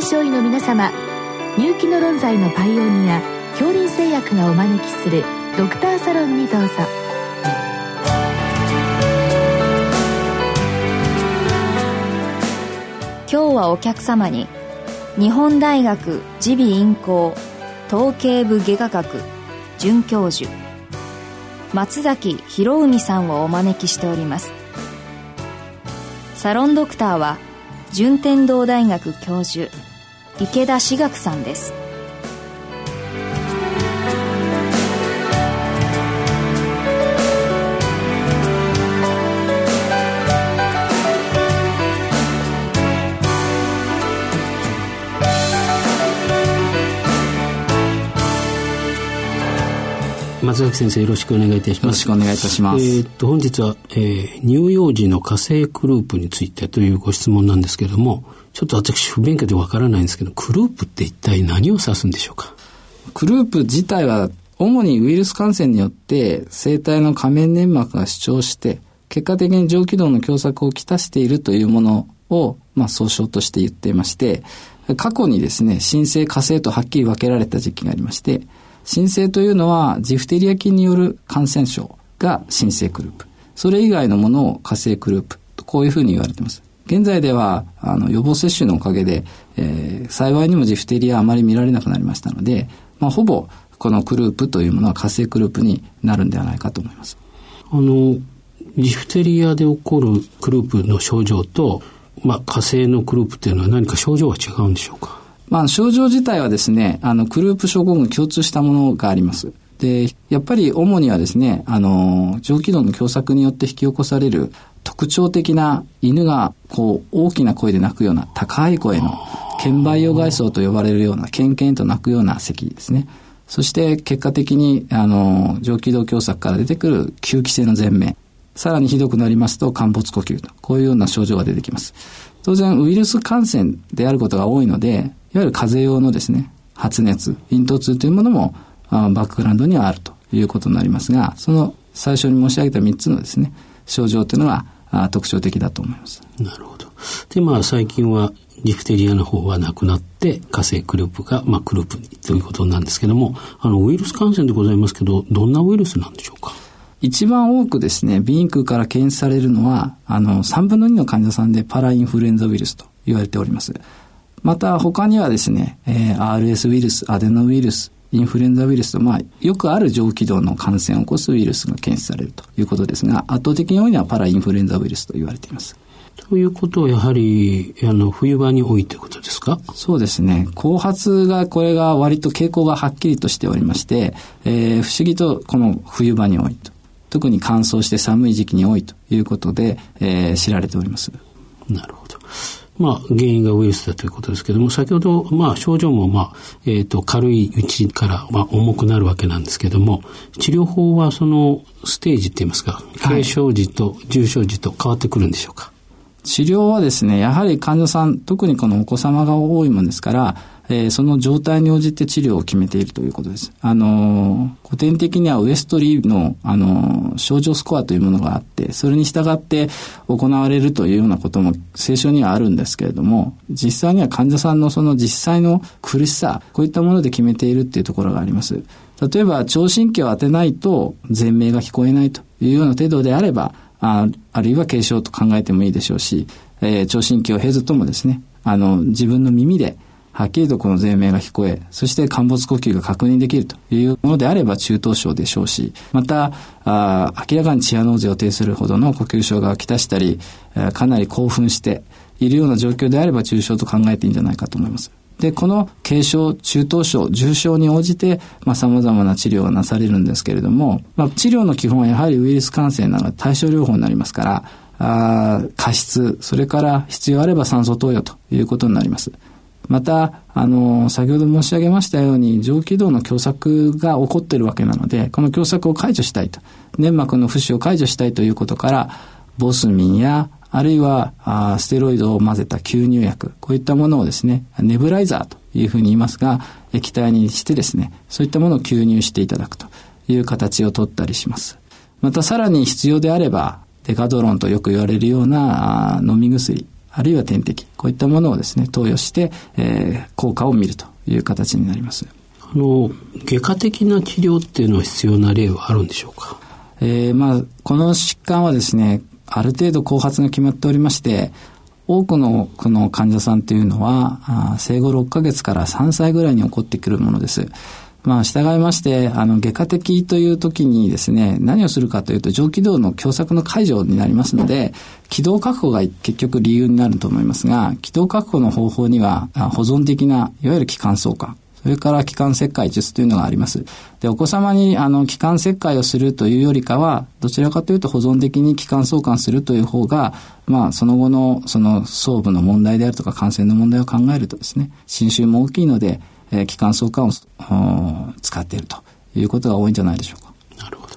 臨床医の皆様入気の論剤のパイオニア恐林製薬がお招きするドクターサロンにどうぞ。今日はお客様に日本大学耳鼻咽喉統計部外科学准教授松崎博文さんをお招きしております。サロンドクターは順天堂大学教授池田志学さんです松崎先生よろしくお願いいたします。よろしくお願いいたします。えっと、本日は、えー、乳幼児の火星クループについてというご質問なんですけれども、ちょっと私不勉強でわからないんですけど、クループって一体何を指すんでしょうか？クループ自体は主にウイルス感染によって生体の仮面粘膜が主張して、結果的に上気道の狭窄をきたしているというものを、まあ、総称として言っていまして、過去にですね、新生火星とはっきり分けられた時期がありまして、新生というのはジフテリア菌による感染症が新生グループ。それ以外のものを火星グループとこういうふうに言われています。現在ではあの予防接種のおかげで、えー、幸いにもジフテリアあまり見られなくなりましたので、まあ、ほぼこのグループというものは火星グループになるんではないかと思います。あのジフテリアで起こるグループの症状と、まあ、火星のグループというのは何か症状が違うんでしょうか？まあ、症状自体はですね、あの、クループ症候群共通したものがあります。で、やっぱり主にはですね、あの、上気道の狭窄によって引き起こされる特徴的な犬がこう大きな声で鳴くような高い声の腱培用外装と呼ばれるようなケンケンと鳴くような咳ですね。そして結果的にあの上気道狭窄から出てくる吸気性の前面。さらにひどくなりますと陥没呼吸と、こういうような症状が出てきます。当然ウイルス感染であることが多いので、いわゆる風邪用のですね、発熱、咽頭痛というものもバックグラウンドにはあるということになりますが、その最初に申し上げた3つのですね、症状というのが特徴的だと思います。なるほど。で、まあ最近はジフテリアの方はなくなって火星クループが、まあ、クループにということなんですけども、あの、ウイルス感染でございますけど、どんなウイルスなんでしょうか？一番多くですね、鼻咽腔から検出されるのは、あの、3分の2の患者さんでパラインフルエンザウイルスと言われております。また他にはですね、えー、RS ウイルス、アデノウイルス、インフルエンザウイルスと、まあ、よくある上気道の感染を起こすウイルスが検出されるということですが、圧倒的に多いのはパラインフルエンザウイルスと言われています。ということはやはり、あの、冬場に多いということですか？そうですね。後発が、これが割と傾向がはっきりとしておりまして、えー、不思議とこの冬場に多いと。特に乾燥して寒い時期に多いということで、えー、知られております。なるほど。まあ、原因がウイルスだということですけども、先ほど、まあ、症状も、まあ、えっ、ー、と、軽いうちから、まあ、重くなるわけなんですけども、治療法は、その、ステージって言いますか、軽症時と重症時と変わってくるんでしょうか、治療はですね、やはり患者さん、特にこのお子様が多いもんですから、えー、その状態に応じて治療を決めているということです。あのー、古典的にはウエストリーの、あのー、症状スコアというものがあって、それに従って行われるというようなことも聖書にはあるんですけれども、実際には患者さんのその実際の苦しさ、こういったもので決めているっていうところがあります。例えば、聴診器を当てないと全名が聞こえないというような程度であれば、ああるいは軽症と考えてもいいでしょうし、えー、聴診器を経ずともですね、あの、自分の耳ではっきりとこの税名が聞こえ、そして陥没呼吸が確認できるというものであれば中等症でしょうし、また、あ明らかにチアノーゼを呈するほどの呼吸症がきたしたり、かなり興奮しているような状況であれば重症と考えていいんじゃないかと思います。で、この軽症、中等症、重症に応じて、まあ、様々な治療がなされるんですけれども、まあ、治療の基本はやはりウイルス感染なので対症療法になりますから、あ過失、それから必要あれば酸素投与ということになります。また、あの、先ほど申し上げましたように、上気道の狭窄が起こってるわけなので、この狭窄を解除したいと、粘膜の浮腫を解除したいということから、ボスミンや、あるいはあステロイドを混ぜた吸入薬、こういったものをですね、ネブライザーというふうに言いますが、液体にしてですね、そういったものを吸入していただくという形をとったりします。またさらに必要であれば、デカドロンとよく言われるような飲み薬、あるいは点滴、こういったものをですね、投与して、えー、効果を見るという形になります。あの、外科的な治療っていうのは必要な例はあるんでしょうか？えー、まあ、この疾患はですね、ある程度後発が決まっておりまして、多くのこの患者さんというのは、生後6ヶ月から3歳ぐらいに起こってくるものです。まあ、従いまして、あの、外科的という時にですね、何をするかというと、上気道の狭窄の解除になりますので、気道確保が結局理由になると思いますが、気道確保の方法には、保存的な、いわゆる気管相関、それから気管切開術というのがあります。で、お子様にあの気管切開をするというよりかは、どちらかというと保存的に気管相関するという方が、まあ、その後のその装部の問題であるとか感染の問題を考えるとですね、侵襲も大きいので、えー、気管相関を使っているということが多いんじゃないでしょうか。なるほど。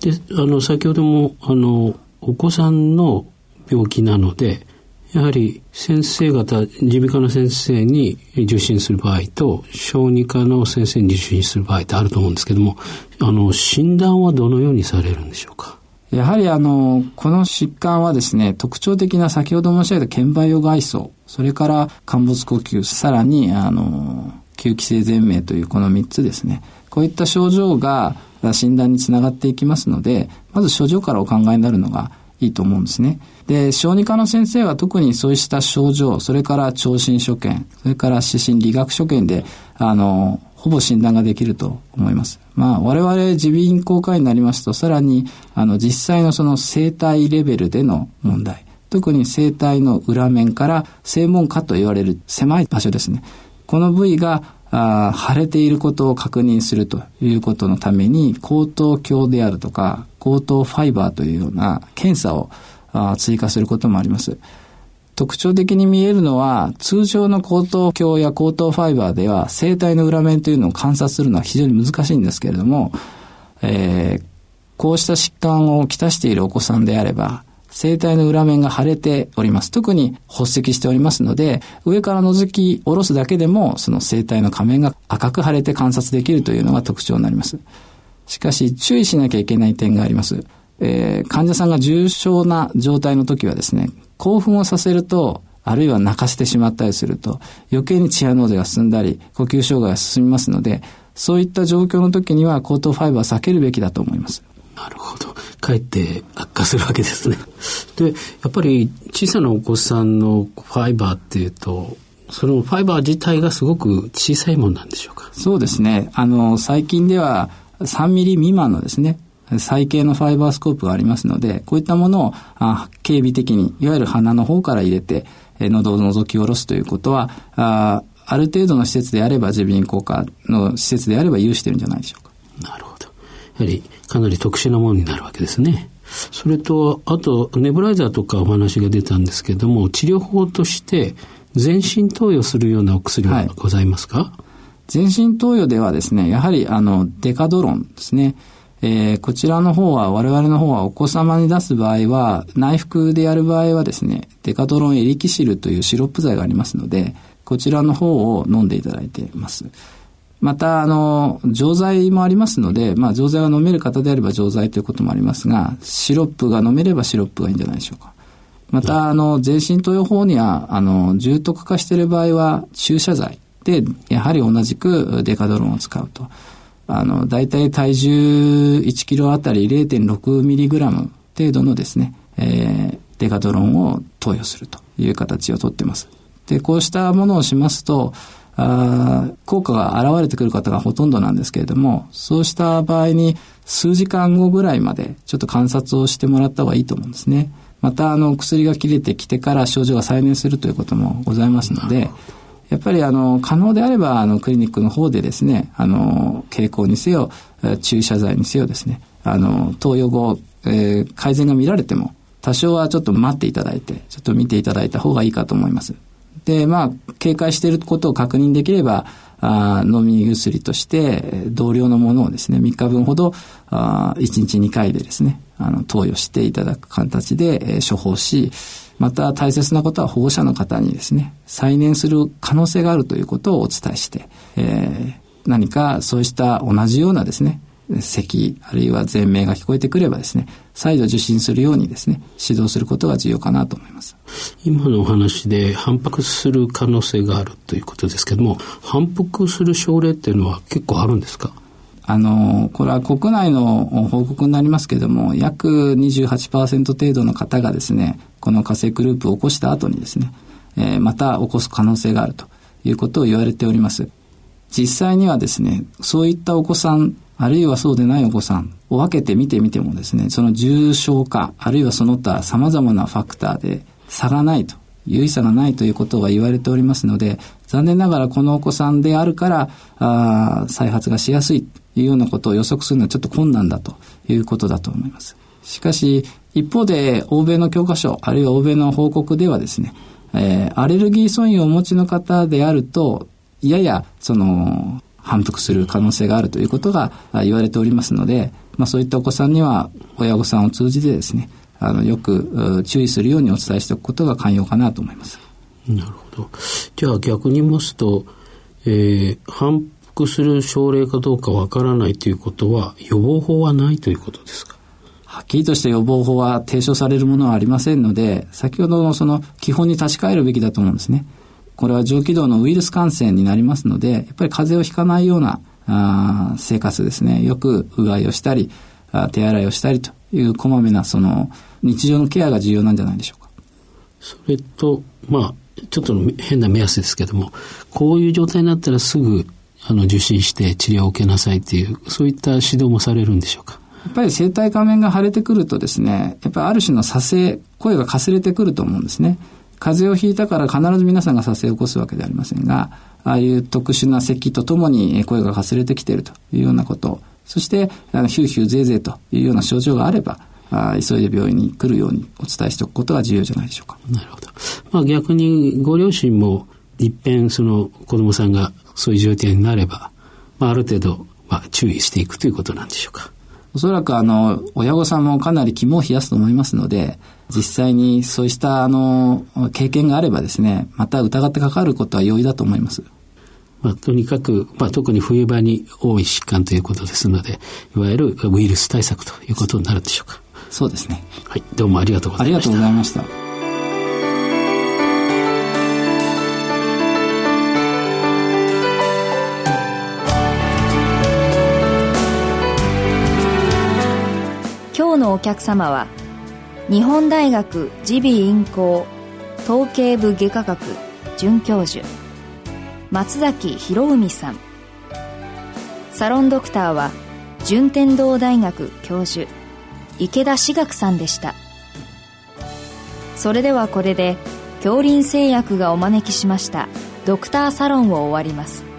で、あの、先ほども、あの、お子さんの病気なので、やはり先生方、耳鼻科の先生に受診する場合と、小児科の先生に受診する場合ってあると思うんですけども、あの、診断はどのようにされるんでしょうか？やはりあの、この疾患はですね、特徴的な先ほど申し上げた腱板用外装、それから陥没呼吸、さらにあの、吸気性全明というこの3つですね。こういった症状が診断につながっていきますので、まず症状からお考えになるのがいいと思うんですね。で、小児科の先生は特にそうした症状、それから聴診所見、それから指針理学所見で、あの、ほぼ診断ができると思います。まあ、我々耳鼻咽喉科医になりますと、さらに、あの、実際のその生体レベルでの問題、特に生体の裏面から正門下と言われる狭い場所ですね。この部位があ腫れていることを確認するということのために、口頭鏡であるとか、口頭ファイバーというような検査をあ追加することもあります。特徴的に見えるのは、通常の口頭鏡や口頭ファイバーでは、生体の裏面というのを観察するのは非常に難しいんですけれども、えー、こうした疾患をきたしているお子さんであれば、生体の裏面が腫れております。特に発石しておりますので、上から覗き下ろすだけでも、その生体の仮面が赤く腫れて観察できるというのが特徴になります。しかし、注意しなきゃいけない点があります。えー、患者さんが重症な状態の時はですね、興奮をさせると、あるいは泣かせてしまったりすると、余計にチアノーゼが進んだり、呼吸障害が進みますので、そういった状況の時には、口頭ファイバー避けるべきだと思います。なるほど。かえって悪化するわけですね。で、やっぱり小さなお子さんのファイバーっていうと、そのファイバー自体がすごく小さいものなんでしょうか？そうですね。あの、最近では3ミリ未満のですね、細径のファイバースコープがありますので、こういったものをあ警備的に、いわゆる鼻の方から入れて、え喉を覗き下ろすということは、あある程度の施設であれば、耳鼻咽喉科の施設であれば有してるんじゃないでしょうか。なるほど。やはりかなり特殊なものになるわけですね。それと、あと、ネブライザーとかお話が出たんですけれども、治療法として全身投与するようなお薬はございますか、はい、全身投与ではですね、やはりあの、デカドロンですね。えー、こちらの方は、我々の方はお子様に出す場合は、内服でやる場合はですね、デカトロンエリキシルというシロップ剤がありますので、こちらの方を飲んでいただいています。また、あの、錠剤もありますので、まあ、錠剤が飲める方であれば錠剤ということもありますが、シロップが飲めればシロップがいいんじゃないでしょうか。また、あの、全身投与法には、あの、重篤化している場合は、注射剤で、やはり同じくデカドロンを使うと。あの、大体体重1キロあたり0.6ミリグラム程度のですね、えー、デカドロンを投与するという形をとってます。で、こうしたものをしますと、あ効果が現れてくる方がほとんどなんですけれども、そうした場合に数時間後ぐらいまでちょっと観察をしてもらった方がいいと思うんですね。また、あの、薬が切れてきてから症状が再燃するということもございますので、やっぱりあの、可能であれば、あの、クリニックの方でですね、あの、傾向にせよ、注射剤にせよですね、あの、投与後、えー、改善が見られても、多少はちょっと待っていただいて、ちょっと見ていただいた方がいいかと思います。で、まあ、警戒していることを確認できれば、あ飲み薬として、同量のものをですね、3日分ほど、あ1日2回でですね、あの、投与していただく形で、えー、処方し、また大切なことは保護者の方にですね、再燃する可能性があるということをお伝えして、えー、何かそうした同じようなですね、咳、あるいは全鳴が聞こえてくればですね、再度受診するようにですね、指導することが重要かなと思います。今のお話で反復する可能性があるということですけども、反復する症例っていうのは結構あるんですか？あの、これは国内の報告になりますけれども、約28%程度の方がですね、この火星グループを起こした後にですね、えー、また起こす可能性があるということを言われております。実際にはですね、そういったお子さん、あるいはそうでないお子さんを分けて見てみてもですね、その重症化、あるいはその他様々なファクターで差がないと、有意差がないということが言われておりますので、残念ながらこのお子さんであるから、あ再発がしやすいというようなことを予測するのはちょっと困難だということだと思います。しかし、一方で、欧米の教科書、あるいは欧米の報告ではですね、えー、アレルギー素因をお持ちの方であると、やや、その、反復する可能性があるということが言われておりますので、まあそういったお子さんには親御さんを通じてですね、あの、よく注意するようにお伝えしておくことが寛容かなと思います。なるほど。じゃあ逆に言いますと、えー、反復する症例かどうかわからないということは予防法はないということですか？はっきりとした予防法は提唱されるものはありませんので、先ほどのその基本に立ち返るべきだと思うんですね。これは上気道のウイルス感染になりますので、やっぱり風邪をひかないようなあ生活ですね。よくうがいをしたり、あ手洗いをしたりというこまめなその日常のケアが重要なんじゃないでしょうか。それと、まあ、ちょっと変な目安ですけども、こういう状態になったらすぐあの受診して治療を受けなさいっていう、そういった指導もされるんでしょうか？やっぱり声帯仮面が腫れてくるとですね、やっぱりある種の佐世、声がかすれてくると思うんですね。風邪をひいたから必ず皆さんが佐世を起こすわけではありませんが、ああいう特殊な咳とともに声がかすれてきているというようなこと、そして、あのヒューヒューゼーゼーというような症状があれば、あ急いで病院に来るようにお伝えしておくことが重要じゃないでしょうか。なるほど。まあ逆にご両親も一遍その子供さんがそういう状態になれば、まあある程度、まあ注意していくということなんでしょうか。おそらくあの、親御さんもかなり肝を冷やすと思いますので、実際にそうしたあの、経験があればですね、また疑ってかかることは容易だと思います。まあ、とにかく、まあ、特に冬場に多い疾患ということですので、いわゆるウイルス対策ということになるでしょうか。そうですね。はい、どうもありがとうございました。ありがとうございました。今日のお客様は日本大学耳鼻咽喉統計部外科学准教授松崎博文さん。サロンドクターは順天堂大学教授池田志学さんでした。それではこれで恐林製薬がお招きしましたドクターサロンを終わります。